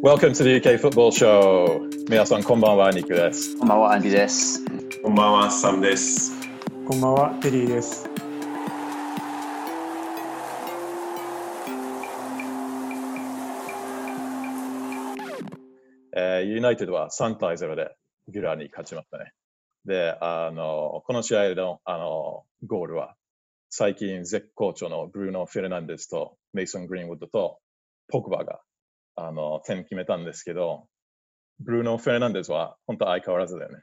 Welcome to the UK Football Show. 皆さんこんばんは、ニックです。こんばんは、アンディです。こんばんは、サムです。こんばんは、テリーです。えーユナイテッドは3対0でギュラーに勝ちましたね。で、あの、この試合のあのゴールは、最近絶好調のブルーノ・フェルナンデスとメイソン・グリーンウッドとポグバがあの点決めたんですけど、ブルーノ・フェルナンデスは本当相変わらずだよね。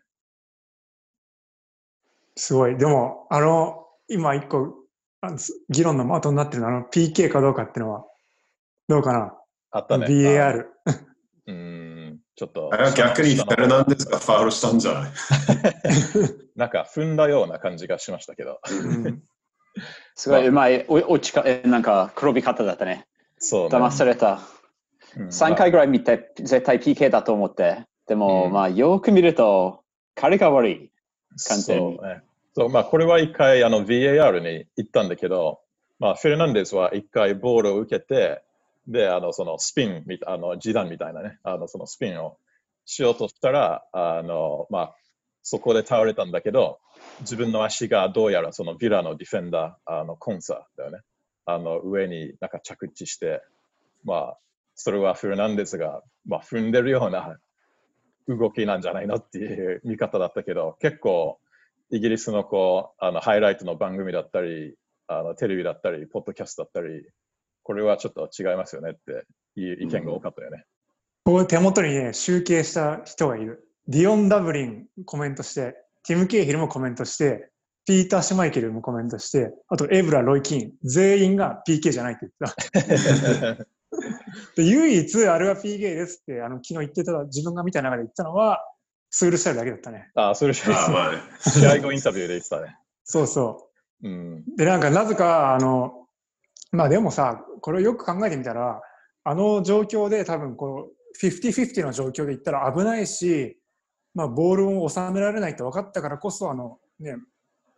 すごい。でも、あの、今一個、議論の的になってるのは、あの、PK かどうかっていうのは、どうかな、あったね。?VAR。あうーん、ちょっと。あれは逆にフェルナンデスがファウルしたんじゃない？なんか踏んだような感じがしましたけど。うん すごいうまい、お落ちか、えなんか転び方だったね。そう、ね。騙された。うん3回ぐらい見て、絶対 PK だと思って。でも、うんまあ、よく見ると、彼が悪い。完全にそうね。そう、まあ、これは一回、あの、VAR に行ったんだけど、まあ、フェルナンデスは一回ボールを受けて、で、あの、そのスピンあの、示談みたいなね、あの、そのスピンをしようとしたら、あの、まあ、そこで倒れたんだけど、自分の足がどうやらそのビラのディフェンダー、あの、コンサだよね。あの、上になんか着地して、まあ、それはフェルナンデスが、まあ、踏んでるような動きなんじゃないのっていう見方だったけど、結構、イギリスのこうあのハイライトの番組だったり、あのテレビだったり、ポッドキャストだったり、これはちょっと違いますよねっていう意見が多かったよね。こう手元にね、集計した人がいる。ディオン・ダブリンコメントして、ティム・ケイヒルもコメントして、ピーター・シュマイケルもコメントして、あとエブラ・ロイ・キーン、全員が PK じゃないって言ってた。で唯一、あれは PK ですって、あの昨日言ってた、自分が見た中で言ったのは、スールシャルだけだったね。あ、それじゃあまあね。試合後インタビューで言ってたね。そうそう。うん。で、なんか、なぜか、あの、まあでもさ、これをよく考えてみたら、あの状況で多分、この、50-50の状況で言ったら危ないし、まあ、ボールを収められないと分かったからこそ、あの、ね、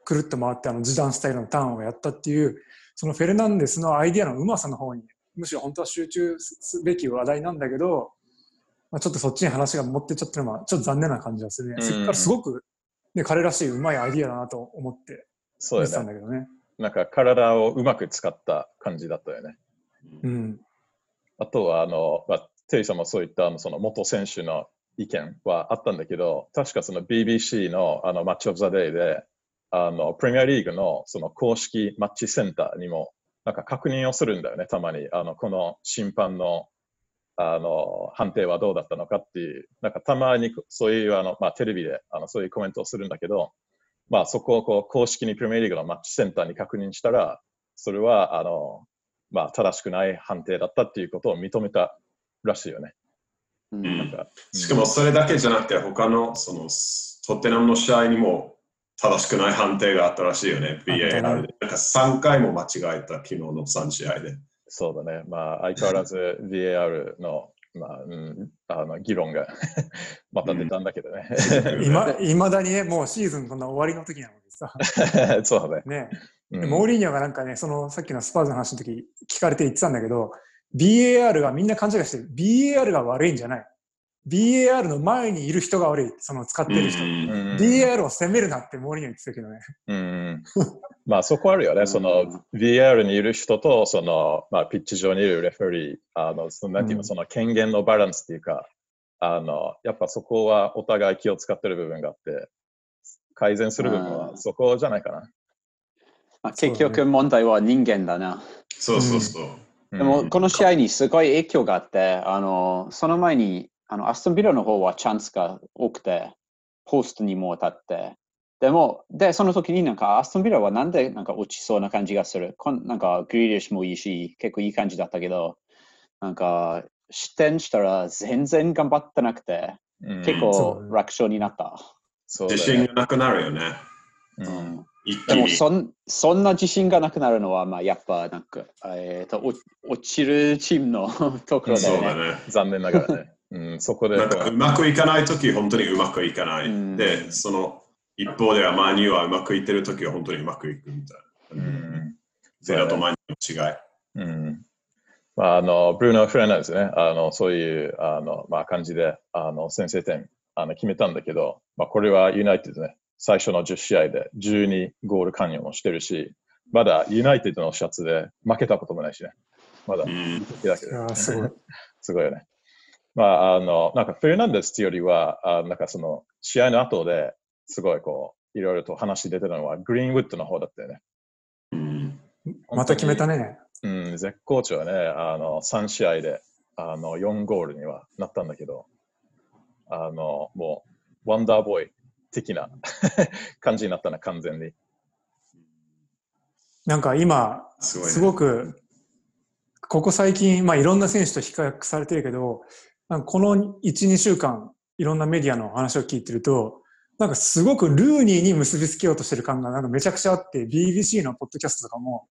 くるっと回って、あの、時短スタイルのターンをやったっていう、そのフェルナンデスのアイディアのうまさの方に、むしろ本当は集中すべき話題なんだけど、まあ、ちょっとそっちに話が持ってっちゃってるのは、ちょっと残念な感じがするね。うんそこからすごく、ね、彼らしいうまいアイディアだなと思ってそう見てた。んだけどね。なんか体をうまく使った感じだったよね。うん。あとは、あの、まあ、テリーさんもそういったあのその元選手の意見はあったんだけど、確かその BBC のあのマッチオブザデイで、あの、プレミアリーグのその公式マッチセンターにも、なんか確認をするんだよね、たまに。あの、この審判の、あの、判定はどうだったのかっていう、なんかたまにそういう、あの、まあ、テレビで、あの、そういうコメントをするんだけど、まあ、そこをこう公式にプレミアリーグのマッチセンターに確認したら、それは、あの、まあ、正しくない判定だったっていうことを認めたらしいよね。うんうんなんかしかもそれだけじゃなくて、他のそのトッテナムの試合にも正しくない判定があったらしいよね、VAR で。ねなんか3回も間違えた、昨日の3試合で。そうだね。まあ、相変わらず VAR の、まあ、うん、あの議論が また出たんだけどね。いまいまだにね、もうシーズンこんな終わりの時なのでさ、そうだね。ね、うんでモーリーニョがなんかね、そのさっきのスパーズの話の時聞かれて言ってたんだけど、BAR がみんな勘違いしてる。BAR が悪いんじゃない。BAR の前にいる人が悪い、その使ってる人。BAR を責めるなってモーリーニョ言ってたけどね。うんまあそこあるよね。うんその VR にいる人と、その、まあ、ピッチ上にいるレフェリー、あの、そのなんていうの、うんその権限のバランスっていうか、あの、やっぱそこはお互い気を使ってる部分があって、改善する部分はうんそこじゃないかな。まあ、結局問題は人間だな。そうそうそう。うんでも、この試合にすごい影響があって、あの、その前に、あの、アストンビラの方はチャンスが多くて、ポストにも当たって、でも、で、その時になんか、アストンビラはなんでなんか落ちそうな感じがする？こんなんか、グリーリッシュもいいし、結構いい感じだったけど、なんか、失点したら全然頑張ってなくて、うん結構楽勝になった。そうだ自信がなくなるよね。うん。でもそん、そんな自信がなくなるのは、まあ、やっぱ、なんか、えーと、お落ちるチームの ところそうだで、ね。ね。残念ながらね。うん、そこで、なんかうまくいかないとき、本当にうまくいかない。うんで、その一方ではマニューはうまくいってるときは本当にうまくいくみたいな。うんゼロとマニューの違い。うんまあ、あの、ブルーノ・フェルナンデスね。あの、そういう、あの、まあ、感じで、あの、先制点、あの、決めたんだけど、まあ、これはユナイテッドね、最初の10試合で12ゴール関与もしてるし、まだユナイテッドのシャツで負けたこともないしね。まだ、うんだけどいやーすごい。すごいよね。まあ、あの、なんか、フェルナンデスっていうよりは、あなんかその、試合の後ですごいこう、いろいろと話出てたのは、グリーンウッドの方だったよね。うんまた決めたね。うん、絶好調ね。あの、3試合で、あの、4ゴールにはなったんだけど、あの、もう、ワンダーボーイ的な 感じになったな、完全に。なんか今、すごいねすごく、ここ最近、まあいろんな選手と比較されてるけど、この1、2週間、いろんなメディアの話を聞いてると、なんかすごくルーニーに結びつけようとしてる感がなんかめちゃくちゃあって、BBC のポッドキャストとかも、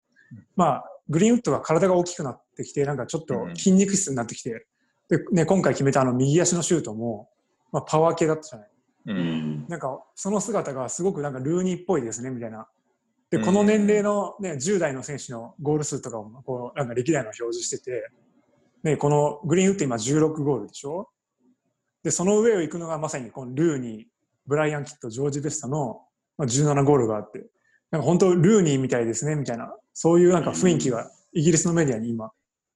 まあ、グリーンウッドが体が大きくなってきて、なんかちょっと筋肉質になってきて、で、ね、今回決めたあの右足のシュートも、まあパワー系だったじゃない。う。うんんなんかその姿がすごくなんかルーニーっぽいですねみたいな。で、うんこの年齢の、ね、10代の選手のゴール数とかもこうなんか歴代の表示してて、ね、このグリーンウッド今16ゴールでしょ？で、その上を行くのがまさにこのルーニー、ブライアン・キット、ジョージ・ベスタのまあ17ゴールがあって、なんか本当ルーニーみたいですねみたいな、そういうなんか雰囲気がイギリスのメディアに今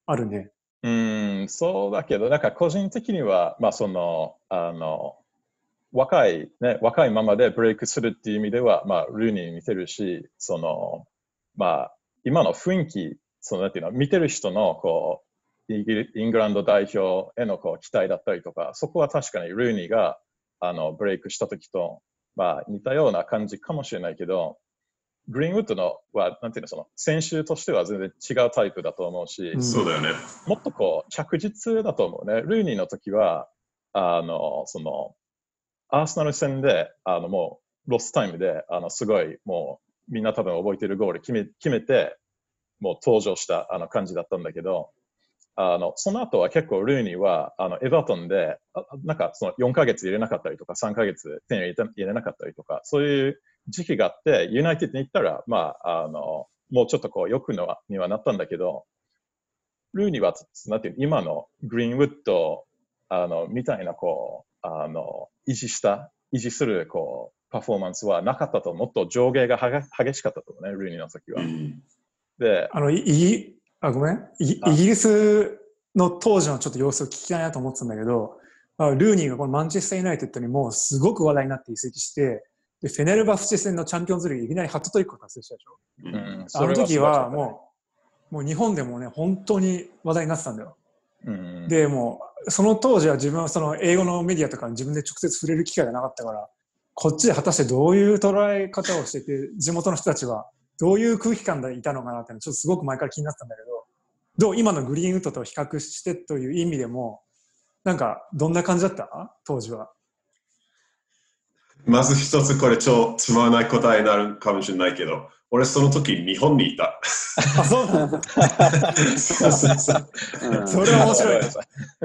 あるね。うん、そうだけど、なんか個人的には、まあその、あの、若い、ね、若いままでブレイクするっていう意味では、まあ、ルーニーに似てるし、その、まあ、今の雰囲気、その、なんていうの、見てる人の、こう、イングランド代表へのこう期待だったりとか、そこは確かにルーニーが、あの、ブレイクした時と、まあ、似たような感じかもしれないけど、グリーンウッドのは、なんていうの、その、選手としては全然違うタイプだと思うし、うんそうだよね。もっとこう、着実だと思うね。ルーニーの時は、あの、その、アーセナル戦で、あの、もう、ロスタイムで、あの、すごい、もう、みんな多分覚えてるゴール決め決めて、もう登場したあの感じだったんだけど、あの、その後は結構ルーニーは、あの、エバートンで、あなんかその4ヶ月入れなかったりとか、3ヶ月点を入れなかったりとか、そういう時期があって、ユナイテッドに行ったら、まあ、あの、もうちょっとこう、良くのはにはなったんだけど、ルーニーは、なんていうの今のグリーンウッド、あの、みたいな、こう、あの、維持した、維持する、こう、パフォーマンスはなかったと、もっと上下が激しかったと思うね、ルーニーの時は。うんで、あの、いあ、ごめん。イギリスの当時のちょっと様子を聞きたいなと思ってたんだけど、まあルーニーがこのマンチェスターユナイテッドにもうすごく話題になって移籍して、で、フェネルバフチェ戦のチャンピオンズリーグいきなりハットトリックを達成したでしょ。うんうん、あの時はう、もう、もう日本でもね、本当に話題になってたんだよ。うん、で、もう、その当時は自分はその英語のメディアとかに自分で直接触れる機会がなかったから、こっちで果たしてどういう捉え方をしてて、地元の人たちはどういう空気感でいたのかなってちょっとすごく前から気になってたんだけど、どう今のグリーンウッドと比較してという意味でも、なんかどんな感じだった？当時は。まず一つこれ超つまらない答えになるかもしれないけど、俺その時日本にいた。あ、そうなんだ。そうそうそううんそれは面白い。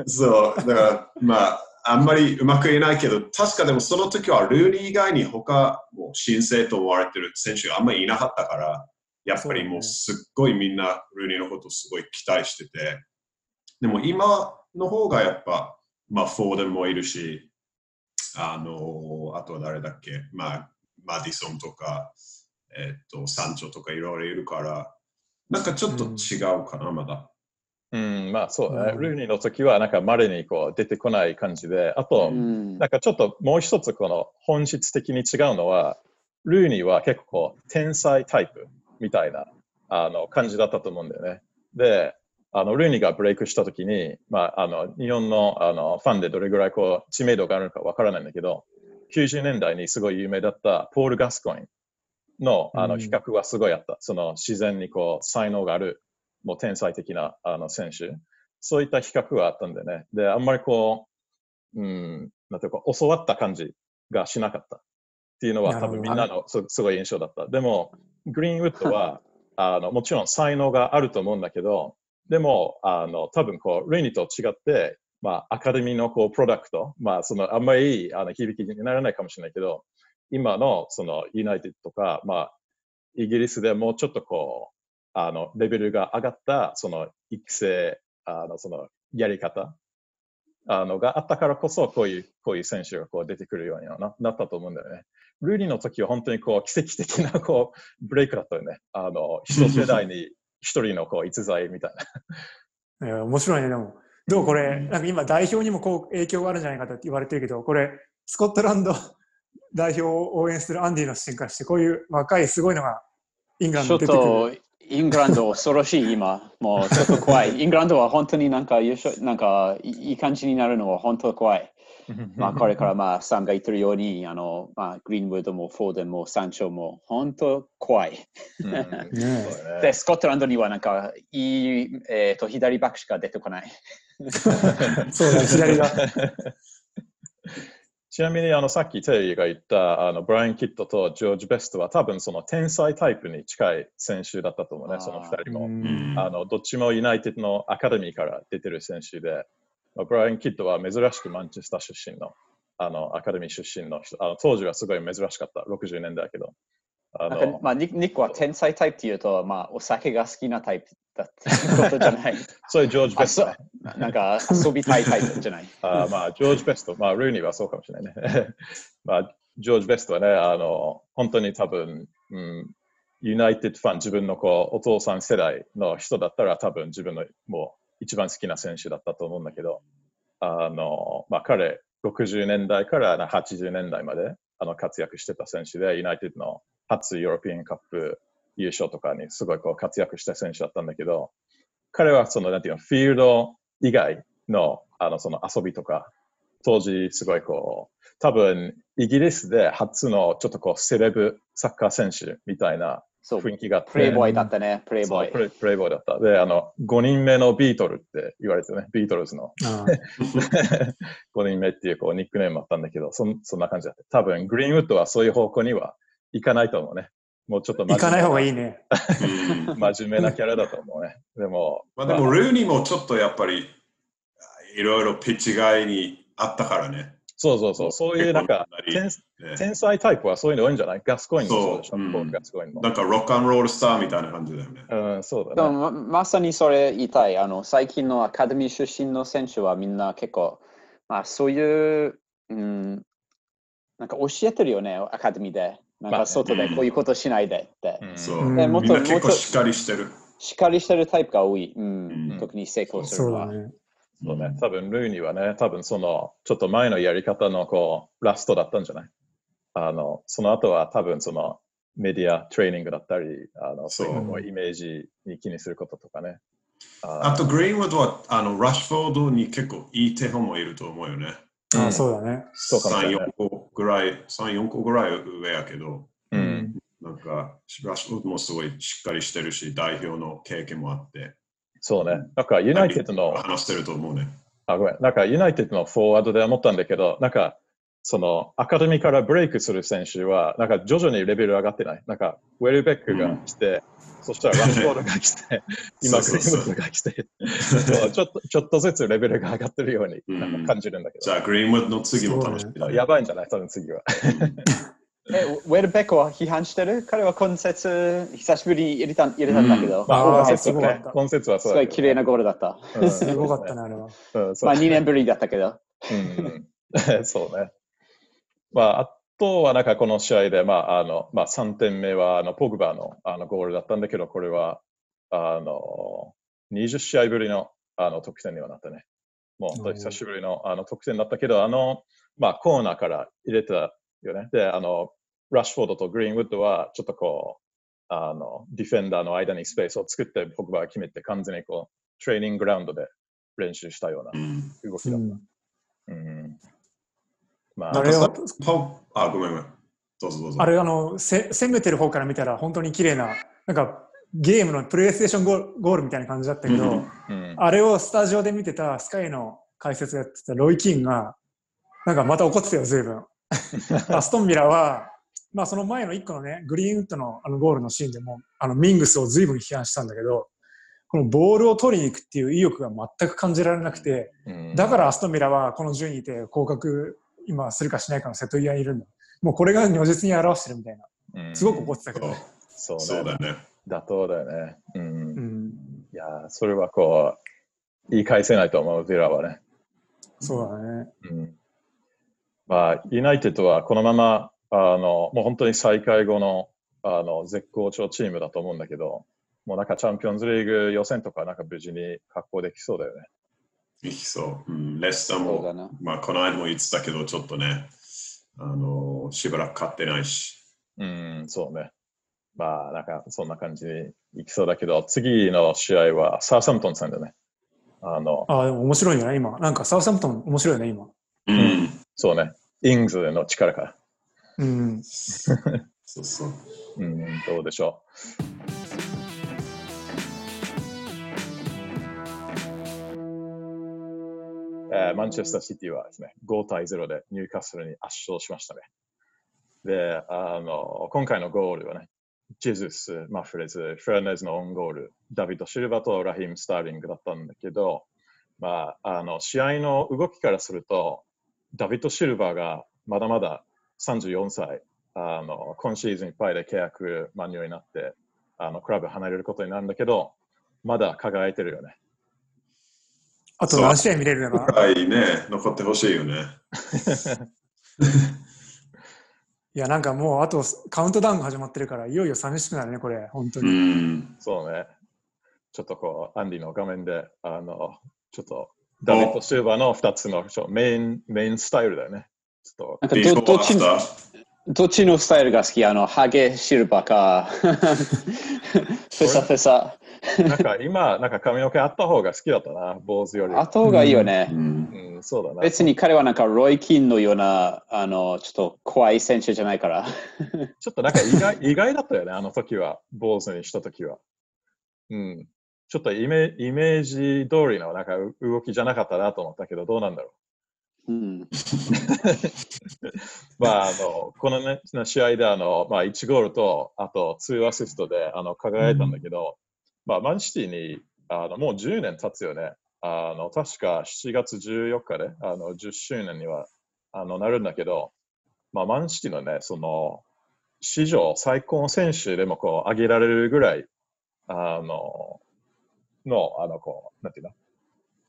そう、だからまあ、あんまりうまく言えないけど、確かでもその時はルーニー以外に他、もう新生と思われてる選手があんまりいなかったから、やっぱりもうすっごいみんなルーニーのことをすごい期待してて、でも今の方がやっぱ、まあ、フォーデンもいるし、あの、あとは誰だっけ、まあ、マディソンとか、えっと、サンチョとかいろいろいるから、なんかちょっと違うかな、まだ。うん、まあそう。うんルーニーの時は、なんか稀にこう出てこない感じで、あと、うんなんかちょっともう一つこの本質的に違うのは、ルーニーは結構こう天才タイプみたいなあの感じだったと思うんだよね。で、あのルーニーがブレイクした時に、まあ、あの日本のあのファンでどれぐらいこう知名度があるのかわからないんだけど、90年代にすごい有名だったポール・ガスコインのあうんの比較はすごいあった。その自然にこう才能がある、もう天才的なあの選手。そういった比較はあったんだよね。で、あんまりこう、うん、なんていうか、教わった感じがしなかったっていうのは多分みんなのすすごい印象だった。でも、グリーンウッドは、あの、もちろん才能があると思うんだけど、でも、あの、多分こう、レイニーと違って、まあ、アカデミーのこう、プロダクト、まあ、その、あんまりいいあの響きにならないかもしれないけど、今の、その、ユナイテッドとか、まあ、イギリスでもうちょっとこう、あの、レベルが上がった、その、育成あのそのやり方あのがあったからこそ、こういうこういう選手がこう出てくるようにななったと思うんだよね。ルーニーの時は本当にこう奇跡的な こうブレイクだったよね。あの一世代に一人のこう逸材みたいな。いや面白いね、でも。どうこれ、なんか今代表にもこう影響があるんじゃないかと言われてるけど、これ、スコットランド 代表を応援するアンディの視点からして、こういう若いすごいのがイングランドに出てくとる。イングランド恐ろしい今、もうちょっと怖い。イングランドは本当になんか優勝、なんかいいい感じになるのは本当怖い。まあこれからまあサムが言ってるように、あの、まあグリーンウッドもフォーデンもサンチョも本当怖い。で、ねスコットランドにはなんかいい、えっ、と、左バックしか出てこない。そうだ、左が。ちなみにあのさっきテリーが言ったあのブライアン・キッドとジョージ・ベストは多分その天才タイプに近い選手だったと思うね、その2人も。うんあのどっちもユナイテッドのアカデミーから出てる選手で、まあブライアン・キッドは珍しくマンチェスター出身のあのアカデミー出身の人あの当時はすごい珍しかった、60年代だけど。あのまあニニックは天才タイプっていうと、まあお酒が好きなタイプだってことじゃない。そういうジョージ・ベストね。ななんか遊びたいタイプじゃない。あーまあ、ジョージ・ベスト、まあ、ルーニーはそうかもしれないね。まあ、ジョージ・ベストはね、あの、本当に多分、うん、ユナイテッドファン、自分のこうお父さん世代の人だったら、多分自分のもう一番好きな選手だったと思うんだけど、あの、まあ、彼、60年代からな80年代まであの活躍してた選手で、ユナイテッドの初ヨーロピアンカップ優勝とかにすごいこう活躍した選手だったんだけど、彼はその、なんていうの、フィールド以外のあのその遊びとか、当時すごいこう、多分イギリスで初のちょっとこうセレブサッカー選手みたいなそう、雰囲気があって、プレイボーイだったね、プレイボーイプ。レイプレイボーイだった。で、あの、5人目のビートルって言われてね、ビートルズのあ5 人目っていうこうニックネームあったんだけど、そんそんな感じだった。多分グリーンウッドはそういう方向には行かないと思うね。もうちょっと行かない方がいいい。ね。うん真面目なキャラだと思うね。でも、まあでも、ルーニーもちょっとやっぱり、いろいろピッチ外にあったからね。そうそうそう、そういうなんか天才タイプはそういうの多いんじゃない？ガスコインもそうでしょ、そううん僕ガスコインも。なんかロックアンロールスターみたいな感じだよね。うん、そうでだね。もままさにそれ言いたい。あの最近のアカデミー出身の選手はみんな結構、まあ、そういう、うん、なんか教えてるよね、アカデミーで。なんまあねか外でこういうことしないでって。うんそう。うんみんなもっと結構しっかりしてる。しっかりしてるタイプが多い。うんうん特に成功するのは。そうだね。そうね。多分ルーニーはね、多分その、ちょっと前のやり方のこう、ラストだったんじゃない？あの、その後は多分その、メディアトレーニングだったり、あのそういうのをイメージに気にすることとかね。ああと、グリーンウッドはあのラッシュフォードに結構いい手本もいると思うよね。あそうだね。そうかもしれない3、4個ぐらい、3、4個ぐらい上やけど、う。うんなんか、ラッシュフォードもすごいしっかりしてるし、代表の経験もあって、そうね。なんかユナイテッドの、話してると思うね。あ、ごめん。なんかユナイテッドのフォワードで思ったんだけど、なんか、そのアカデミーからブレイクする選手は、なんか徐々にレベル上がってない。なんか、ウェルベックが来て、そしたらラッシュフォードが来て、今、そうそうそう。グリーンウッドが来て、ちょっと、ちょっとずつレベルが上がってるようにうん。なんか感じるんだけど、じゃあ、グリーンウッドの次も楽しみだ。ね。やばいんじゃない？多分次は。え、ウェルベックは批判してる？彼は今節、久しぶりに入れた入れたんだけど、うん。まあ、今節今節はそうすごい綺麗なゴールだった。なすごかったね、あれは。まあ2年ぶりだったけど。うん。そうね。まあ、あとはなんかこの試合で、まああのまあ、3点目はあのポグバのあのゴールだったんだけど、これはあの20試合ぶりのあの得点にはなったね。もう久しぶりのあの得点だったけど、あの、まあ、コーナーから入れたよね。で、あの、ラッシュフォードとグリーンウッドはちょっとこう、あの、ディフェンダーの間にスペースを作って、ポグバが決めて完全にこう、トレーニンググラウンドで練習したようなうん動きだった。うんうんまあ、あれは、パあ、ごめんごめん。どうぞどうぞ。あれあのせ、攻めてる方から見たら本当に綺麗な、なんかゲームのプレイステーションゴールゴールみたいな感じだったけど、うんうん、あれをスタジオで見てたスカイの解説やってたロイ・キンが、なんかまた怒ってたよ、随分。アストンビラは、まあその前の1個のね、グリーンウッドのあのゴールのシーンでも、あのミングスを随分批判したんだけど、このボールを取りに行くっていう意欲が全く感じられなくて、うんだからアストンビラはこの順位で降格今するかしないかの瀬戸際にいるんだ。もうこれが如実に表してるみたいな。うんすごく怒ってたけどね。そうねそうだね。妥当だよね。うんうん。いやー、それはこう、言い返せないと思う、ヴィラはね。そうだね。うん。まあ、ユナイテッドはこのまま、あの、もう本当に再開後の、あの、絶好調チームだと思うんだけど、もうなんかチャンピオンズリーグ予選とかなんか無事に確保できそうだよね。いきそう。うん、レスターも。まあ、この間も言ってたけど、ちょっとね、あの、しばらく勝ってないし。うん、そうね。まあ、なんかそんな感じにいきそうだけど、次の試合はサーサムトンさんだね。あの、ああ、でも面白いんじゃない今。なんかサウサムトン面白いよね、今。うん。そうね。イングズの力から。うん。そうそう。うん、どうでしょう。えーマンチェスターシティはですね、5対0でニューカッスルに圧勝しましたね。で、あの、今回のゴールはね、ジェズス、マフレズ、フェルネズのオンゴール、ダビッド・シルバとラヒム・スターリングだったんだけど、まあ、あの、試合の動きからすると、ダビッド・シルバーがまだまだ34歳、あの今シーズンいっぱいで契約満了になってあのクラブ離れることになるんだけど、まだ輝いてるよね。あと何試合見れるのかなはいね、残ってほしいよね。いや、なんかもうあとカウントダウンが始まってるから、いよいよ寂しくなるね、これ、本当うに。ん。そうね。ちょっとこう、アンディの画面で、あのちょっとダビッド・シルバーの2つのそうメインメインスタイルだよね。ちょっなんかビフォーアどどっちフターどっちのスタイルが好き？あの、ハゲ、シルバーか、フェサフェサ。となんか今、なんか髪の毛あった方が好きだったな、坊主より。あった方がいいよね。うんうん、そうだな。別に彼はなんかロイ・キンのような、あの、ちょっと怖い選手じゃないから。ちょっとなんか意外意外だったよね、あの時は、坊主にした時は。うん。ちょっとイメイメージ通りのなんかう動きじゃなかったなと思ったけど、どうなんだろう？ん、う。まあ、あの、このね、試合であの、まあ、1ゴールと、あと2アシストであの輝いたんだけど、まあ、マンシティにあのもう10年経つよね。あの、確か7月14日で、あの、10周年にはあのなるんだけど、まあ、マンシティのね、その、史上最高の選手でもこう、挙げられるぐらい、あの、の、あの、こう、なんていうの、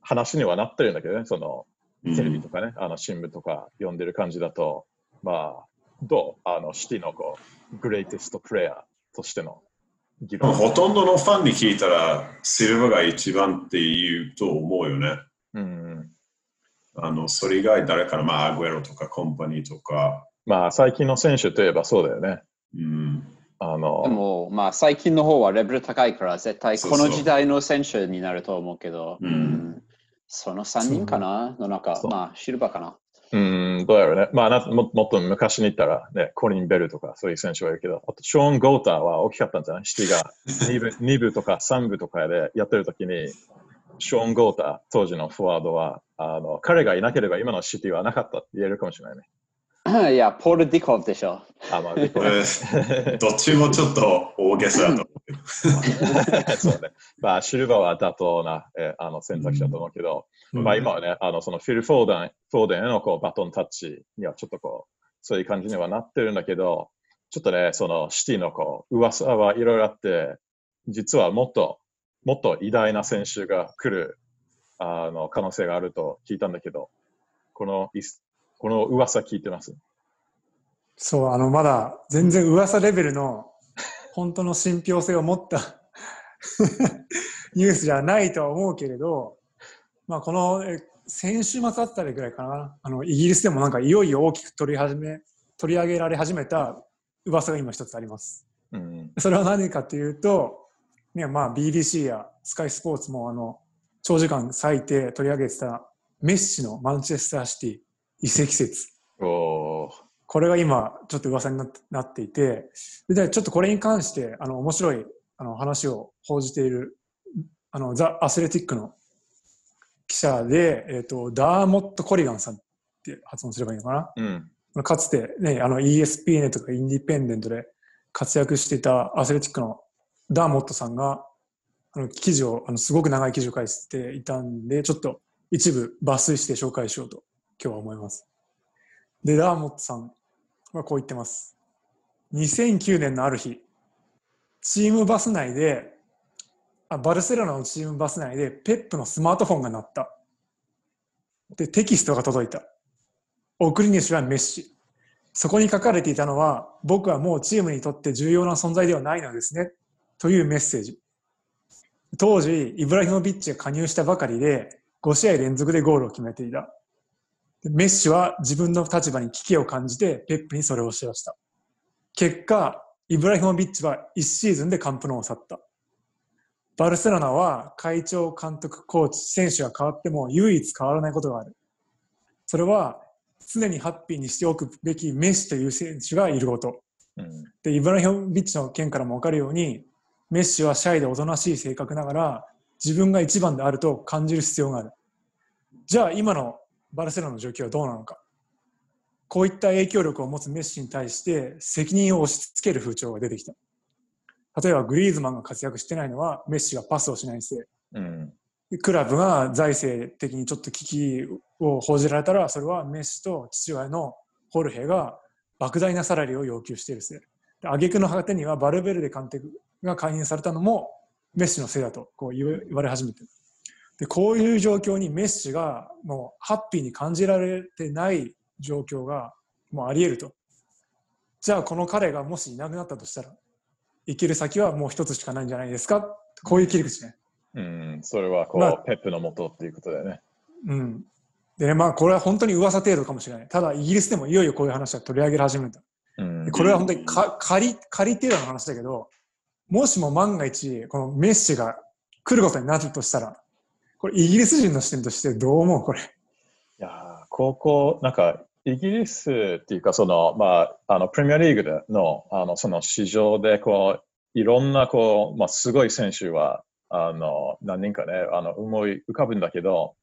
話にはなってるんだけどね、その、テレビとかね、あの、新聞とか読んでる感じだと、まあ、どう？あの、シティのこう、グレイテストプレイヤーとしての議論。ほとんどのファンに聞いたら、シルバーが一番って言うと思うよね。うん。あの、それ以外誰かな、まあ、アグエロとかコンパニーとか、まあ、最近の選手といえばそうだよね。うん。あの、でも、まあ、最近の方はレベル高いから、絶対この時代の選手になると思うけど、うんうんその3人かな？の中、まあ、シルバーかな。うん、どうやろうね。まあなも、もっと昔に言ったら、ね、コリン・ベルとかそういう選手はいるけど、あとショーン・ゴーターは大きかったんじゃない？シティが 2部 ,2 部とか3部とかでやってる時に、ショーン・ゴーター、当時のフォワードは、あの彼がいなければ今のシティはなかったって言えるかもしれないね。いや、ポール・ディコフでしょ。あ、まあ、これ、どっちもちょっと大げさだと思うけど。そうね。まあ、シルバーは妥当な、えーあの選択肢だと思うけど、うんまあ今はね、あのそのフィル・フォーデンフォーデンへのこうバトンタッチにはちょっとこう、そういう感じにはなってるんだけど、ちょっとね、そのシティのこう、噂はいろいろあって、実はもっと、もっと偉大な選手が来るあの可能性があると聞いたんだけど、このこの噂聞いてます？そう、あの、まだ全然噂レベルの本当の信憑性を持ったニュースじゃないとは思うけれど、まあ、このえ先週末あたりぐらいかな、あのイギリスでもなんかいよいよ大きく取り始め取り上げられ始めた噂が今一つあります。うん。それは何かというと、ねまあ、BBC やスカイスポーツもあの長時間割いて取り上げてたメッシのマンチェスターシティ移籍説。おーこれが今ちょっと噂になってなっていてでちょっとこれに関してあの面白いあの話を報じているあのザ・アスレティックの記者で、えー、とダーモット・コリガンさんって発音すればいいのかうん。なかつて、ね、あの ESPN とかインディペンデントで活躍していたアスレティックのダーモットさんがあの記事をあのすごく長い記事を書いていたんでちょっと一部抜粋して紹介しようと今日は思います。で、ダーモットさんはこう言ってます。2009年のある日、チームバス内であバルセロナのチームバス内でペップのスマートフォンが鳴った。で、テキストが届いた。送り主はメッシ。そこに書かれていたのは、僕はもうチームにとって重要な存在ではないのですね。というメッセージ。当時、イブラヒモビッチが加入したばかりで、5試合連続でゴールを決めていた。でメッシは自分の立場に危機を感じて、ペップにそれを知らした。結果、イブラヒモビッチは1シーズンでカンプノーを去った。バルセロナは会長、監督、コーチ、選手が変わっても唯一変わらないことがある。それは常にハッピーにしておくべきメッシという選手がいること。うん。で、イブラヒモビッチの件からも分かるように、メッシはシャイでおとなしい性格ながら、自分が一番であると感じる必要がある。じゃあ今のバルセロナの状況はどうなのか。こういった影響力を持つメッシに対して責任を押し付ける風潮が出てきた。例えばグリーズマンが活躍してないのはメッシがパスをしないせい。うん。クラブが財政的にちょっと危機を報じられたら、それはメッシと父親のホルヘが莫大なサラリーを要求しているせい。で挙句の果てにはバルベルデ監督が解任されたのもメッシのせいだとこう言わ言われ始めてる。で、こういう状況にメッシがもうハッピーに感じられてない状況がもうあり得ると。じゃあこの彼がもしいなくなったとしたら、生きる先はもう一つしかないんじゃないですか？こういう切り口ね。うん。それはこう、まあペップのもとっていうことだよね。うん。でね、まあこれは本当に噂程度かもしれない。ただイギリスでもいよいよこういう話は取り上げ始めた。うんで。これは本当にか仮、仮程度の話だけど、もしも万が一、このメッシが来ることになるとしたら、これイギリス人の視点としてどう思う？これ。いやー高校、なんか、イギリスっていうか、その、まあ、あの、プレミアリーグでの、あの、その市場で、こう、いろんな、こう、まあ、すごい選手は、あの、何人かね、あの、思い浮かぶんだけど、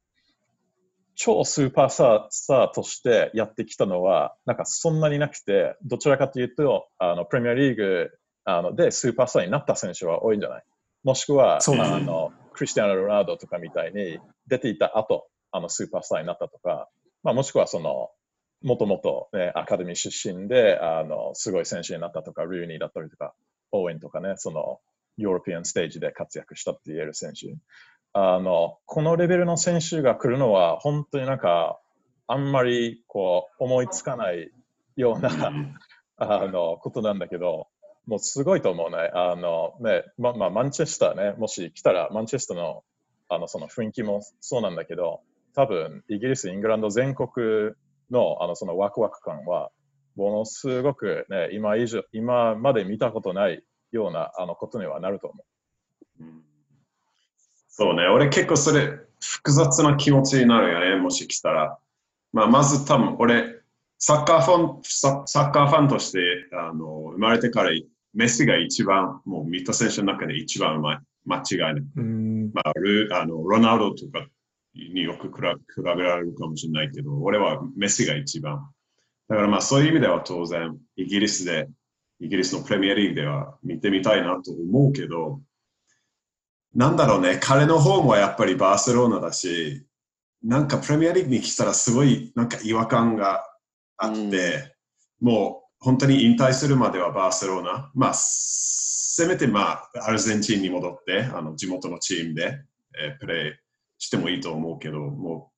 超スーパースターとしてやってきたのは、なんかそんなになくて、どちらかというと、あの、プレミアリーグあのでスーパースターになった選手は多いんじゃない？もしくは、そうだね。あの、クリスティアーノ・ロナウドとかみたいに出ていた後、あの、スーパースターになったとか、まあ、もしくはその、もともと、ね、アカデミー出身で、あの、すごい選手になったとか、ルーニーだったりとか、オーウェンとかね、その、ヨーロピアンステージで活躍したって言える選手。あの、このレベルの選手が来るのは、本当になんか、あんまり、こう、思いつかないような、あの、ことなんだけど、もうすごいと思うね。あの、ね、ま、まあ、マンチェスターね、もし来たら、マンチェスターの、あの、その雰囲気もそうなんだけど、多分、イギリス、イングランド全国の、あの、そのワクワク感は、ものすごくね、今以上、今まで見たことないような、あの、ことにはなると思う。そうね、俺結構それ複雑な気持ちになるよね、もし来たら。まあ、まず多分俺、サッカーファン、ササッカーファンとしてあの生まれてからメッシが一番、もう見た選手の中で一番うまい。間違いなく。うん。まあ、ルあのロナウドとかによく比べ比べられるかもしれないけど、俺はメッシが一番。だからまあそういう意味では当然、イギリスで、イギリスのプレミアリーグでは見てみたいなと思うけど、なんだろうね、彼の方もやっぱりバーセロナだし、なんかプレミアリーグに来たらすごいなんか違和感があって、もう本当に引退するまではバーセロナ、まあ、せめてまあ、アルゼンチンに戻って、あの地元のチームで、えープレーしてもいいと思うけど、も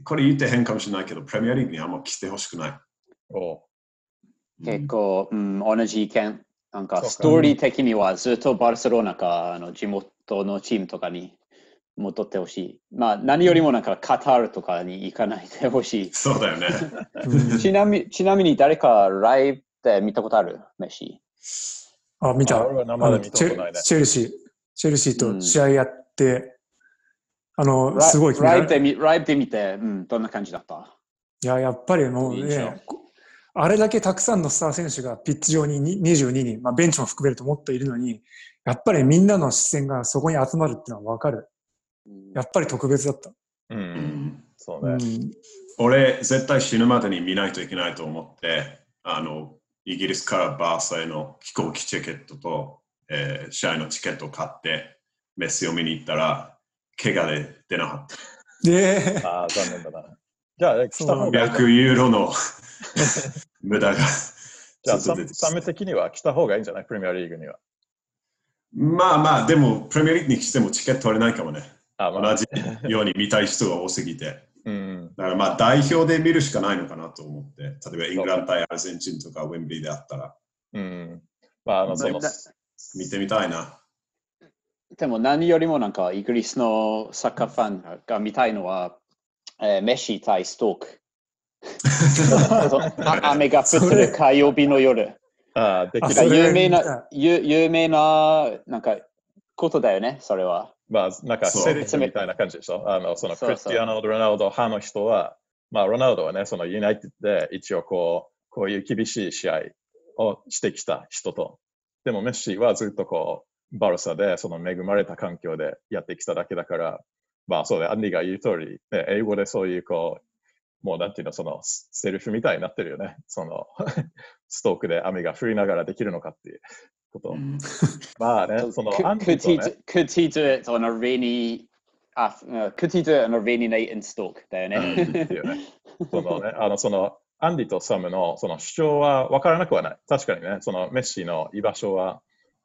う、これ言って変かもしれないけど、プレミアリーグにあんま来てほしくない。う。お結構、うん、同じ意見。なんかストーリー的にはずっとバルセロナか、あの地元のチームとかに戻ってほしい。まあ、何よりもなんか、カタールとかに行かないでほし そうだよね。うんい。ちなみに、ちなみに誰かライブで見たことある？メッシ。あ、見た。あ俺は生で見たことないねあのチェルシー、チェルシーと試合やって、あの、ラすごいライブで見ライブで見て、うん、どんな感じだった？いや、やっぱりもうね、こあれだけたくさんのスター選手がピッチ上にに22人、まあ、ベンチも含めるともっといるのに、やっぱりみんなの視線がそこに集まるっていうのは分かる。うんやっぱり特別だった。う。うんんそうね。うん、俺、絶対死ぬまでに見ないといけないと思って、あの、イギリスからバーサへの飛行機チケットと、えー試合のチケットを買って、メッシを見に行ったら、怪我で出なかった。で、ああ、残念だな。じゃあ、来た方がいい100ユーロの 無駄が。じゃあ、サム的には来た方がいいんじゃない？プレミアリーグには。まあまあ、でも、プレミアリーグにしてもチケット取れないかもね。あまあ同じように見たい人が多すぎて。うん、だからまあ代表で見るしかないのかなと思って。例えばイングランド対アルゼンチンとかウェンブリーであったらうん。まあ、あの、そ見てみたいな。でも何よりもなんかイギリスのサッカーファンが見たいのは、えーメッシ対ストーク。あ 雨が降ってる火曜日の夜。あであきる。有名な、有有名な、なんか、ことだよね、それは。まあ、なんか、セリフみたいな感じでしょ？あの、その、クリスティアーノ・ロナウド派の人は、まあ、ロナウドはね、そのユナイテッドで一応こう、こういう厳しい試合をしてきた人と、でもメッシはずっとこう、バルサでその恵まれた環境でやってきただけだから、まあ、そうで、アンディが言う通り、ね、英語でそういうこう、もうなんていうの、その、セリフみたいになってるよね。その、ストークで雨が降りながらできるのかっていうこと。まあね、その、アン could, デ could, ィと he, ね do- could he do it on a rainy, uh, could he do it on a rainy night in Stoke だよね。そのね、あの、その、アンディとサムのその主張は分からなくはない。確かにね、そのメッシの居場所は、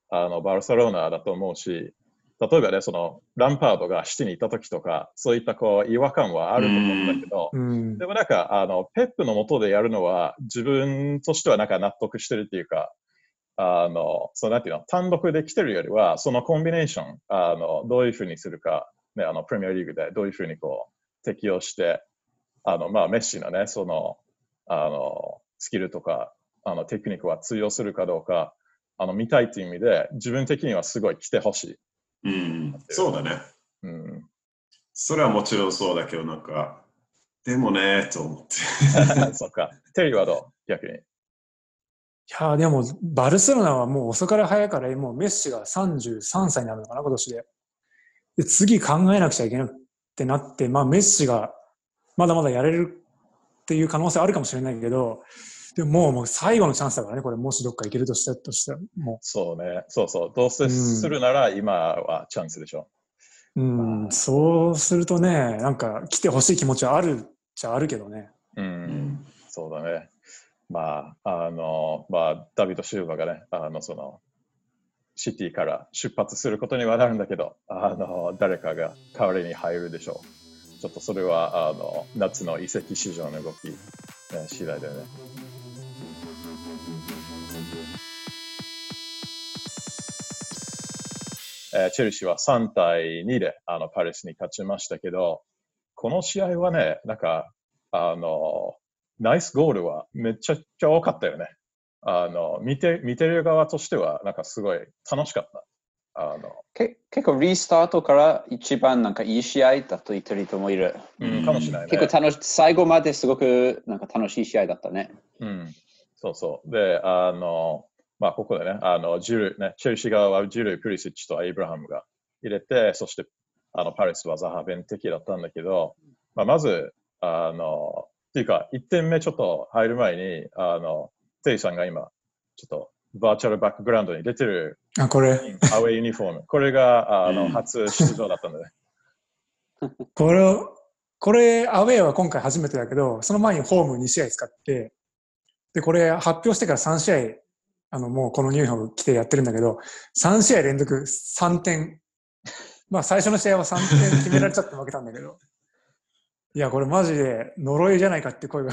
あの、バルセロナだと思うし、例えばね、その、ランパードがシティにいた時とか、そういったこう、違和感はあると思うんだけど、うんでもなんか、あの、ペップの下でやるのは、自分としてはなんか納得してるっていうか、あの、そうなんていうの、単独で来てるよりは、そのコンビネーション、あの、どういうふうにするか、ね、あの、プレミアリーグでどういうふうにこう、適用して、あの、まあ、メッシのね、その、あの、スキルとか、あの、テクニックは通用するかどうか、あの、見たいっていう意味で、自分的にはすごい来てほしい。うん、そうだね。うん。それはもちろんそうだけど、なんか、でもね、と思って。そっか。テリーはどう？逆に。いやーでも、バルセロナはもう遅から早いから、もうメッシが33歳になるのかな、今年で。で次考えなくちゃいけなくってなって、まあ、メッシがまだまだやれるっていう可能性あるかもしれないけど、でももう最後のチャンスだからね、これ、もしどっか行けるとしたとしたら、もそうね。そうそう。どうせするなら今はチャンスでしょ。う、うん、そうするとね、なんか来てほしい気持ちはあるっちゃあるけどね。うん。うんそうだね。まあ、あの、まあ、ダビド・シューバがね、あの、その、シティから出発することにはなるんだけど、あの、誰かが代わりに入るでしょう。ちょっとそれは、あの、夏の移籍市場の動き、ね、次第だよね。えーチェルシーは3対2であのパレスに勝ちましたけど、この試合はね、なんか、あの、ナイスゴールはめちゃくちゃ多かったよね。あの、見て、見てる側としては、なんかすごい楽しかった。あの、け結構リスタートから一番なんかいい試合だと言ってる人もいる。うん、かもしれないね。結構楽し最後まですごくなんか楽しい試合だったね。うん、そうそう。で、あの、まあ、ここでね、あの、ジュル、ね、チェルシー側はジュル、プリシッチとエイブラハムが入れて、そして、あの、パレスはザハベン的だったんだけど、まあ、まず、あの、っていうか、1点目ちょっと入る前に、あの、テイさんが今、ちょっと、バーチャルバックグラウンドに出てるあ、これ、アウェイユニフォーム。これが、あの、うん初出場だったんだね。これを、これ、アウェーは今回初めてだけど、その前にホーム2試合使って、で、これ発表してから3試合、あの、もうこのニューフォーム来てやってるんだけど、3試合連続3点。まあ最初の試合は3点決められちゃって負けたんだけど、いや、これマジで呪いじゃないかって声が。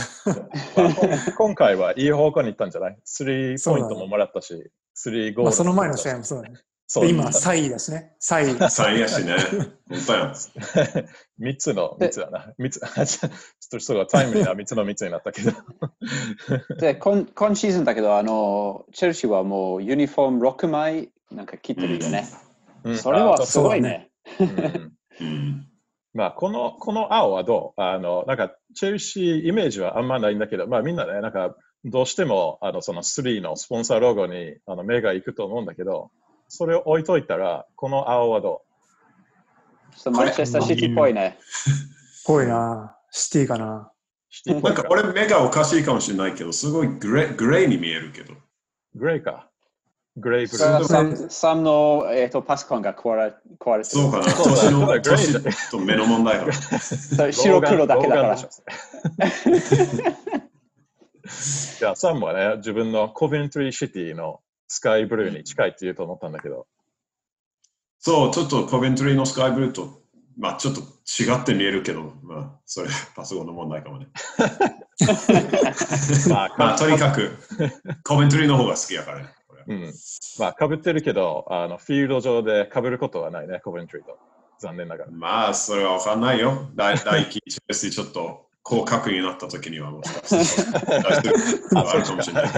今回はいい方向に行ったんじゃない？スリーポイントももらったし、スリーゴールもまあその前の試合もそうだね。そうで、今、3位だしね。3位。3位やしね。本当やん。3つの3つだな。三つちょっとすごいタイムリーな 3つの3つになったけど。で今今シーズンだけどあのチェルシーはもうユニフォーム6枚なんか切ってるよね。うんそれはすごいね。うんうん。まあ、この、この青はどう？あの、なんか、チェルシーイメージはあんまないんだけど、まあみんなね、なんか、どうしても、あの、その3のスポンサーロゴにあの目が行くと思うんだけど、それを置いといたら、この青はどちょっとマンチェスターシティっぽいね。ぽいな。シティかな。ないんか俺目がおかしいかもしれないけど、すごいグレーグレーに見えるけど。グレーか。グレーブルー。サムサムの、えー、とパソコンが壊れ壊れてる。そうかな。年の年と目の問題かな。そう白黒だけだから。じゃあ、サムはね、自分のコヴェントリーシティのスカイブルーに近いって言うと思ったんだけど、そう、ちょっとコベントリーのスカイブルーと、まあちょっと違って見えるけど、まあそれパソコンの問題かもね。まあ、まあとにかく、コベントリーの方が好きやからね。うん。まあ、かぶってるけど、あの、フィールド上でかぶることはないね、コベントリーと。残念ながら。まあそれはわかんないよ。大 第一チェルシーちょっと広角になった時にはもしかしたらあるかもしれない。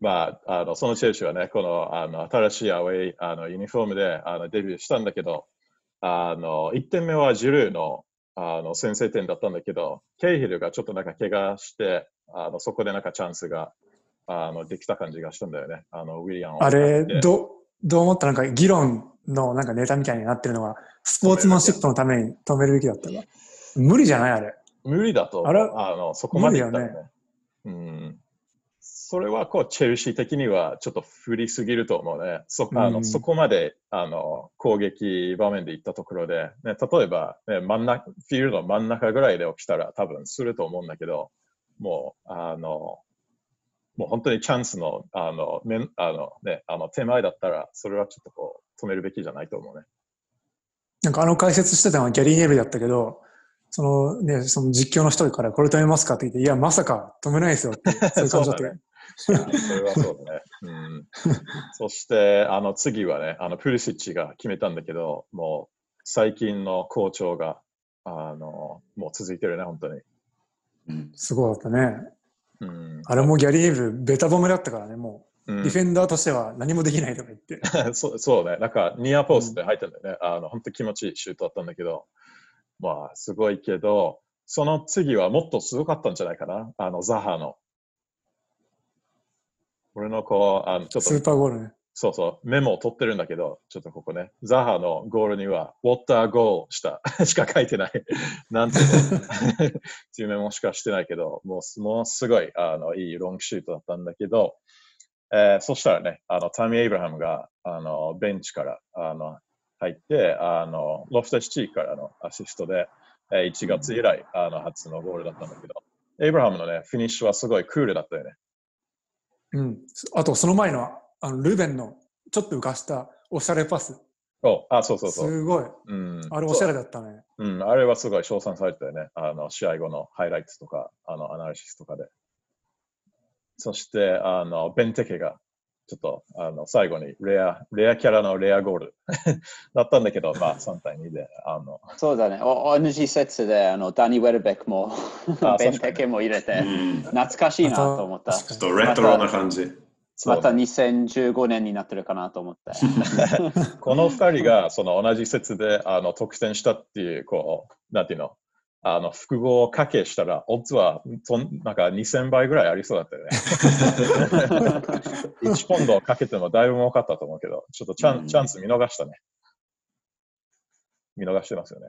まあ、あのそのチェルシーはね、このあの新しいアウェイあのユニフォームであのデビューしたんだけど、あの1点目はジルーのあの先制点だったんだけど、ケイヒルがちょっとなんか怪我して、あのそこでなんかチャンスがあのできた感じがしたんだよね。あのウィリアムをあれど、どう思ったなんか議論のなんかネタみたいになってるのは、スポーツマンシップのために止めるべきだったか。無理じゃないあれ。無理だとあれあのそこまでいったらね無理だうん。それはこうチェルシー的にはちょっと振りすぎると思うね。そあのうんそこまであの攻撃場面で行ったところで、ね、例えば、ね、真ん中フィールドの真ん中ぐらいで起きたら多分すると思うんだけど、もうあのもう本当にチャンスのあの面あの、ね、あの手前だったら、それはちょっとこう止めるべきじゃないと思うね。なんかあの解説してたのはギャリー・ネビルだったけど、そのね、その実況の人からこれ止めますかって言って、いや、まさか止めないですよって、そういう感じだったよ。それはそうだね。うん、そして、あの次はね、あのプリシッチが決めたんだけど、もう最近の好調があのもう続いてるね、本当に。うんすごかったね。うん、あれもギャリー・ネビル、ベタ褒めだったからね、もう、うんディフェンダーとしては何もできないとか言って。そうそうね、なんかニアポストで入ったんだよね。あの本当気持ちいいシュートだったんだけど、まあすごいけど、その次はもっとすごかったんじゃないかな、あのザハの。俺のこう、あのちょっとスーパーゴールね。そうそう、メモを取ってるんだけど、ちょっとここね、ザハのゴールには、ウォッターゴールした しか書いてない。なんていうの？っていうメモしかしてないけど、もうすものすごいあのいいロングシュートだったんだけど、えーそしたらね、あのタミー・エイブラハムがあのベンチからあの入って、あのロフトシチーからのアシストで、えー1月以来あの初のゴールだったんだけど、エイブラハムのね、フィニッシュはすごいクールだったよね。うん。あと、その前の、あのルベンのちょっと浮かしたおしゃれパス。おあ、そうそうそう。すごい。うん、あれおしゃれだったね。うん、あれはすごい称賛されてたよね。あの、試合後のハイライトとか、あの、アナリシスとかで。そして、あの、ベンテケが、ちょっと、あの、最後にレア、レアキャラのレアゴール だったんだけど、まあ、3対2で、あの、そうだね。お同じ説で、あの、ダニー・ウェルベックもあ、ベンテケも入れて、うん懐かしいなと思った。ちょっとレトロな感じ。また2015年になってるかなと思って。この2人が、その同じ説で、あの、得点したっていう、こう、なんていうの、あの、複合掛けしたら、オッズは、とんなんか2000倍ぐらいありそうだったよね。1ポンドかけてもだいぶ儲かったと思うけど、ちょっとチャン,、うんチャンス見逃したね。見逃してますよね。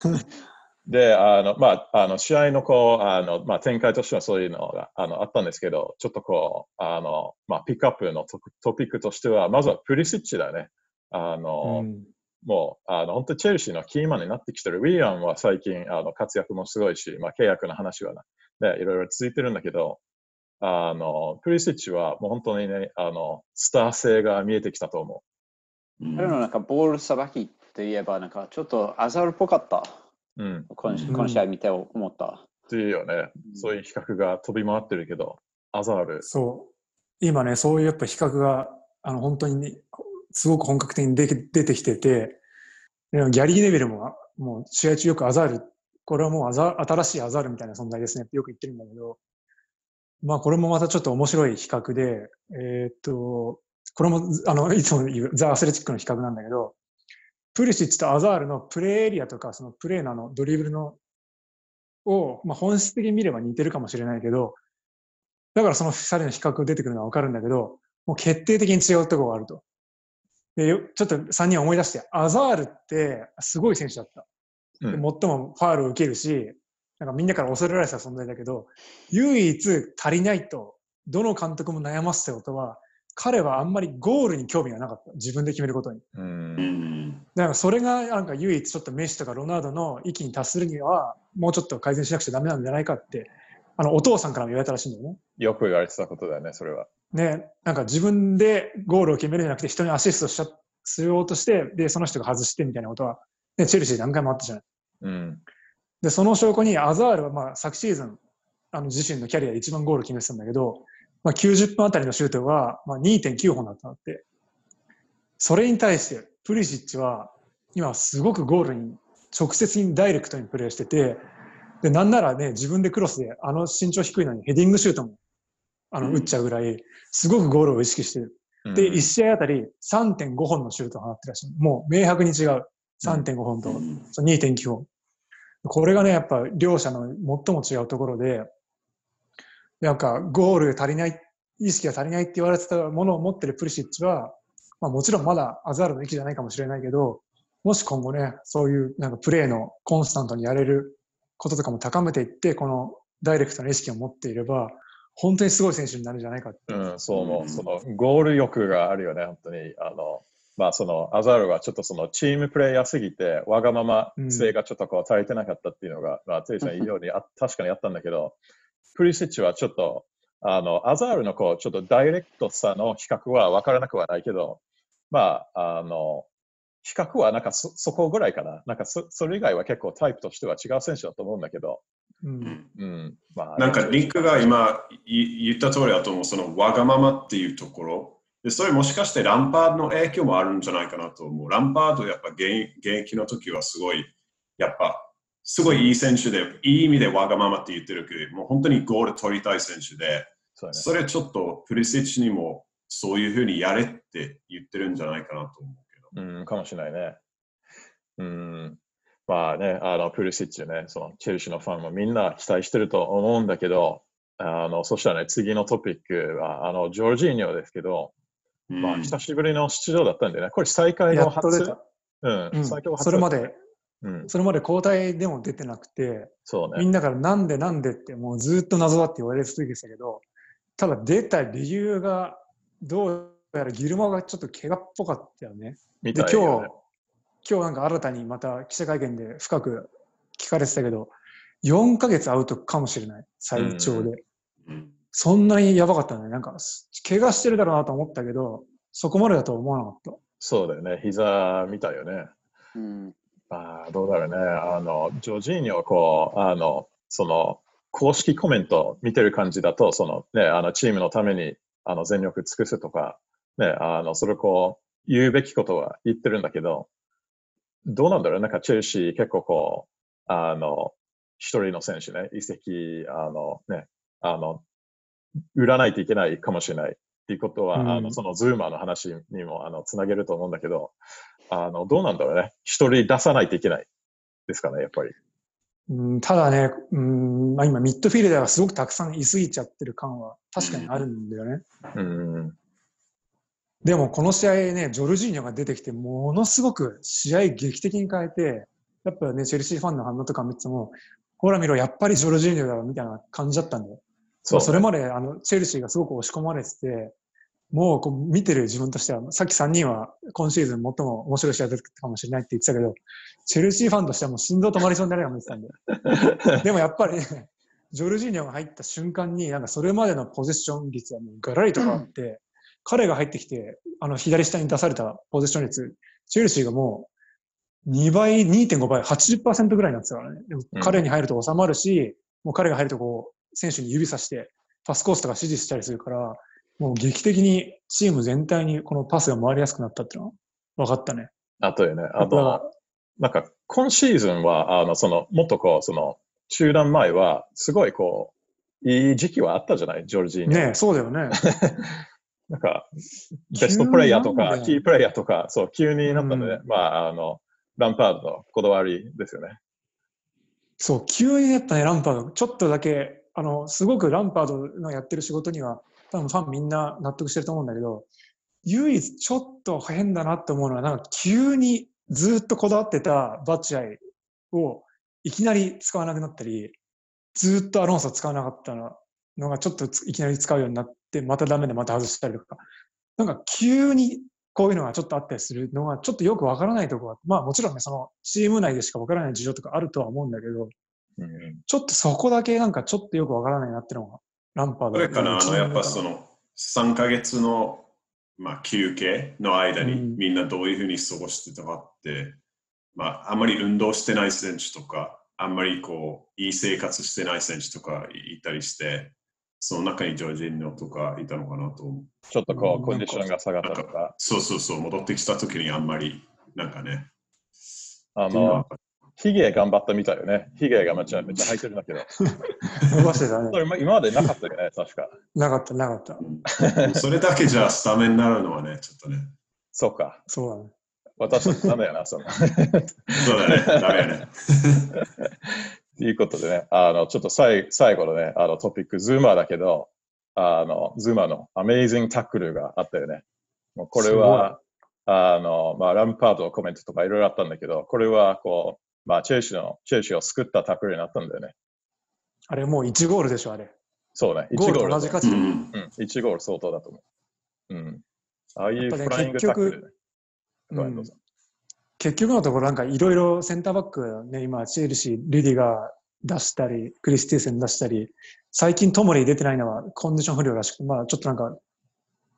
で、あの、まあ、あの、試合のこう、あの、まあ、展開としてはそういうのが、あの、あったんですけど、ちょっとこう、あの、まあ、ピックアップのトトピックとしては、まずはプリシッチだね。あの、うんもう、あの、本当にチェルシーのキーマンになってきてる。ウィリアムは最近、あの、活躍もすごいし、まあ、契約の話はね、いろいろ続いてるんだけど、あの、プリシッチはもう本当にね、あの、スター性が見えてきたと思うん彼のなんかボールさばきといえば、なんかちょっとアザールっぽかった。う。うん。今うん今試合見て思った。っていうよね。そういう比較が飛び回ってるけど、アザール。そう。今ね、そういうやっぱ比較が、あの、本当にね、すごく本格的に出て出てきてて、でもギャリー・ネビルも、もう試合中よくアザール、これはもうアザ新しいアザールみたいな存在ですねってよく言ってるんだけど、まあこれもまたちょっと面白い比較で、えーっと、これも、あの、いつも言うザ・アスレチックの比較なんだけど、プリシッチとアザールのプレーエリアとか、そのプレーのあのドリブルの、を、まあ本質的に見れば似てるかもしれないけど、だからその2人の比較出てくるのはわかるんだけど、もう決定的に違うところがあると。でよちょっと3人思い出して、アザールってすごい選手だった。でうん最もファールを受けるし、なんかみんなから恐れられてた存在だけど、唯一足りないと、どの監督も悩ませたことは、彼はあんまりゴールに興味がなかった。自分で決めることに。だからそれがなんか唯一ちょっとメッシとかロナウドの域に達するには、もうちょっと改善しなくちゃダメなんじゃないかって、あのお父さんからも言われたらしいんだよね。よく言われてたことだよね、それは。ね、なんか自分でゴールを決めるんじゃなくて人にアシストしちゃしようとして、で、その人が外してみたいなことは、ね、チェルシー何回もあったじゃない。うん。で、その証拠にアザールはまあ昨シーズン、あの自身のキャリアで一番ゴール決めてたんだけど、まあ、90分あたりのシュートはまあ2.9本だったんだって。それに対して、プリシッチは今すごくゴールに直接にダイレクトにプレーしてて、で、なんならね、自分でクロスであの身長低いのにヘディングシュートもあのうん打っちゃうぐらい、すごくゴールを意識してる。うんで、1試合あたり3.5本のシュートを放ってらっしゃる。もう明白に違う。3.5本とそう2.9本。これがね、やっぱ両者の最も違うところで、なんかゴール足りない、意識が足りないって言われてたものを持ってるプリシッチは、まあもちろんまだアザールの域じゃないかもしれないけど、もし今後ね、そういうなんかプレーのコンスタントにやれることとかも高めていって、このダイレクトな意識を持っていれば、本当にすごい選手になるんじゃないかって。うん、そう思う。うんそのゴール欲があるよね、本当に。あの、まあ、そのアザールはちょっとそのチームプレーヤーすぎて、わがまま性がちょっとこう足りてなかったっていうのが、まあ、ついさん言うようにあ確かにあったんだけど、プリシッチはちょっと、あの、アザールのこう、ちょっとダイレクトさの比較は分からなくはないけど、まあ、あの、比較はなんかそそこぐらいかな。なんかそそれ以外は結構タイプとしては違う選手だと思うんだけど、うん。うん。まあ、なんかリンクが今い言った通りだと思う、そのわがままっていうところ。でそれもしかしてランパードの影響もあるんじゃないかなと思う。ランパードやっぱ現現役の時はすごい、やっぱすごいいい選手で、いい意味でわがままって言ってるけど、もう本当にゴール取りたい選手で、そねそれちょっとプリシッチにもそういうふうにやれって言ってるんじゃないかなと思うけど。うん、かもしれないね。うん。まあね、あの、プルシッチね、その、チェルシーのファンもみんな期待してると思うんだけど、あの、そしたらね、次のトピックは、あの、ジョージーニョですけど、まあ、うん久しぶりの出場だったんでね、これ再開やの初。うん、うん最強初それまで、うん、それまで交代でも出てなくて、そうね。みんなからなんでなんでってもうずっと謎だって言われ続けてたけど、ただ出た理由がどうやらギルマがちょっと怪我っぽかったよね。みで今たいよね日、今日なんか新たにまた記者会見で深く聞かれてたけど、4ヶ月アウトかもしれない、最長で。うんそんなにやばかったね。なんか、怪我してるだろうなと思ったけど、そこまでだとは思わなかった。そうだよね。膝みたいよね。うんまあ、どうだろうね。あの、ジョージーニョはこう、あの、その、公式コメント見てる感じだと、そのね、あの、チームのために、あの、全力尽くすとか、ね、あの、それをこう、言うべきことは言ってるんだけど、どうなんだろうなんか、チェルシー結構こう、あの、一人の選手ね、移籍、あの、ね、あの、売らないといけないかもしれないっていうことは、うん。あの、そのズーマーの話にも、あの、つなげると思うんだけど、あの、どうなんだろうね。一人出さないといけないですかね、やっぱり。うん、ただね、うんまあ、今、ミッドフィールダーがすごくたくさんいすぎちゃってる感は確かにあるんだよね。うん。でも、この試合ね、ジョルジーニョが出てきて、ものすごく試合劇的に変えて、やっぱね、チェルシーファンの反応とか見てても、ほら見ろ、やっぱりジョルジーニョだろみたいな感じだったんだよ。そまあそれまであのチェルシーがすごく押し込まれてて、もうこう見てる自分としては、さっき3人は今シーズン最も面白い試合だったかもしれないって言ってたけど、チェルシーファンとしてはもう心臓止まりそうになるように見てたんで。でもやっぱり、ね、ジョルジーニョが入った瞬間に、なんかそれまでのポゼッション率はもうガラリと変わって、彼が入ってきて、あの左下に出されたポゼッション率、チェルシーがもう2倍、2.5倍、80%ぐらいになってたからね。でもうん彼に入ると収まるし、もう彼が入るとこう、選手に指さして、パスコースとか指示したりするから、もう劇的にチーム全体にこのパスが回りやすくなったっていうのは分かったね。あとよね、あと、なんか、今シーズンは、あの、その、もっとこう、その、中断前は、すごいこう、いい時期はあったじゃない、ジョルジーニョ。ねそうだよね。なんか、ベストプレイヤーとか、キープレイヤーとか、そう、急になったので、うんまあ、あの、ランパードのこだわりですよね。そう、急にやっぱね、ランパード、ちょっとだけ、あの、すごくランパードのやってる仕事には、多分ファンみんな納得してると思うんだけど、唯一ちょっと変だなって思うのは、なんか急にずっとこだわってたバチャイをいきなり使わなくなったり、ずっとアロンソ使わなかったのがちょっとついきなり使うようになって、またダメでまた外したりとか、なんか急にこういうのがちょっとあったりするのがちょっとよくわからないところが、まあもちろんね、そのチーム内でしかわからない事情とかあるとは思うんだけど、うん、ちょっとそこだけなんかちょっとよくわからないなってのが、ランパードそれかな、あの、やっぱその、の、3ヶ月の、まあ、休憩の間にうんみんなどういうふうに過ごしてたかって、まあ、あんまり運動してない選手とか、あんまりこう、いい生活してない選手とかいたりして、その中にジョージーノとかいたのかなと思う。ちょっとこうんう、コンディションが下がったとか。そうそうそう、戻ってきた時にあんまり、なんかね。あの、ヒゲ頑張ったみたいよね。ヒゲがめっちゃめっちゃ入ってるんだけど。伸ばしてたね。それ今今までなかったよね、確か。なかった、なかった。う んそれだけじゃスタメンになるのはね、ちょっとね。そうか。そうだね。私たちダメやな、その。そうだね、ダメやね。と いうことでね、あの、ちょっと最最後のね、あのトピック、ズーマーだけど、あの、ズーマーのアメイジングタックルがあったよね。もうこれは、あの、まあ、ランパードのコメントとかいろいろあったんだけど、これは、こう、まあ、チェルシーの、チェルシーを救ったタックルになったんだよね。あれもう1ゴールでしょ、あれ。そうね、1ゴールとゴール同じ価値。うんうん、1ゴール相当だと思う。うん。ああいうフライングタックル、ね。ごめんうんどうぞ結局のところなんかいろいろセンターバックね、今、チェルシー、リディが出したり、クリスティーセン出したり、最近トモリー出てないのはコンディション不良らしく、まあちょっとなんか、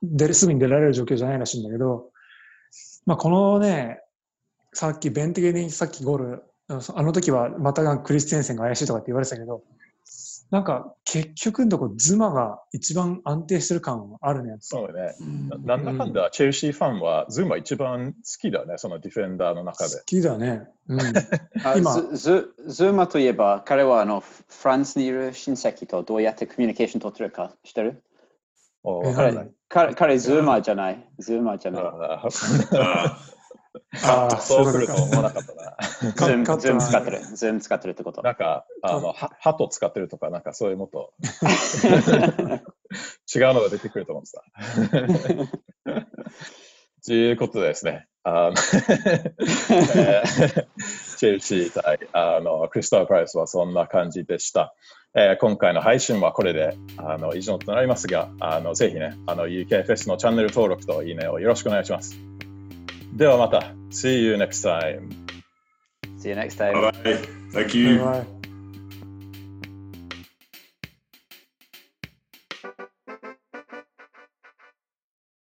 出るすぐに出られる状況じゃないらしいんだけど、まあこのね、さっき弁的にさっきゴール、あの時はまたクリスティーセンが怪しいとかって言われてたけど、なんか結局のところズマが一番安定してる感はあるね。そうね。うんななんだかんだ、チェルシーファンは、ズーマは一番好きだね、そのディフェンダーの中で好。きだね。うん。あ今ズズマといえば、彼はあのフフランスにいる親戚とどうやってコミュニケーション取ってるか知ってる？彼彼彼ズーマーじゃない？ズーマーじゃない。ああそう来るとそういうことか。思わなかったな。ズームかっとズーム使ってる。ズーム使ってるってこと。なんか、あの、は鳩使ってるとか、なんかそういうもっと 違うのが出てくると思ってた。ということでですね、あの えーチェルシー対あのクリスタル・パレスはそんな感じでした。えー今回の配信はこれであの以上となりますが、あのぜひね、あの UKFS のチャンネル登録といいねをよろしくお願いします。ではまた、See you next time! See you next time. bye bye. Thank you. はい